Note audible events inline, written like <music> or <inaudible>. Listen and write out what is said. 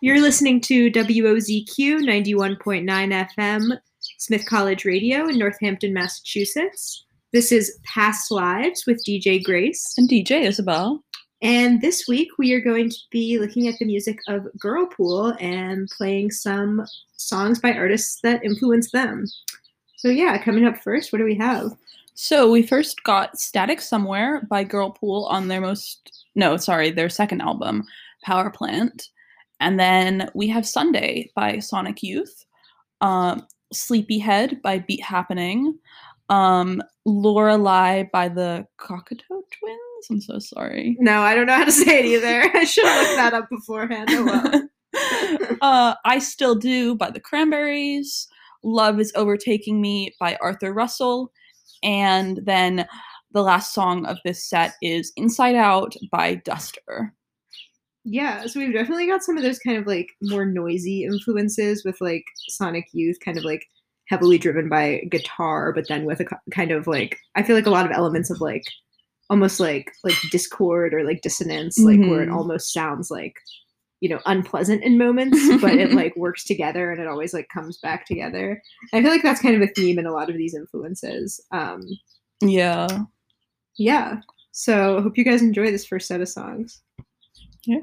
You're listening to WOZQ 91.9 FM, Smith College Radio in Northampton, Massachusetts. This is Past Lives with DJ Grace. And DJ Isabel. And this week we are going to be looking at the music of Girlpool and playing some songs by artists that influenced them. So, yeah, coming up first, what do we have? So we first got Static Somewhere by Girlpool on their most, no, sorry, their second album, Power Plant. And then we have Sunday by Sonic Youth, uh, Sleepyhead by Beat Happening, um, Lorelei by the Cockatoo Twins. I'm so sorry. No, I don't know how to say it either. <laughs> I should have looked that up beforehand. Oh well. <laughs> uh, I Still Do by the Cranberries, Love is Overtaking Me by Arthur Russell, and then the last song of this set is Inside Out by Duster. Yeah, so we've definitely got some of those kind of like more noisy influences with like Sonic Youth, kind of like heavily driven by guitar, but then with a kind of like I feel like a lot of elements of like almost like like discord or like dissonance, like mm-hmm. where it mm-hmm. almost sounds like you know unpleasant in moments, <laughs> but it like works together and it always like comes back together. I feel like that's kind of a theme in a lot of these influences. Um, yeah, yeah. So I hope you guys enjoy this first set of songs. Yeah.